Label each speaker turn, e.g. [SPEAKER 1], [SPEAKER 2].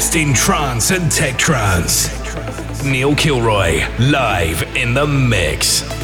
[SPEAKER 1] best in trance and tech trance. Neil Kilroy, live in the mix.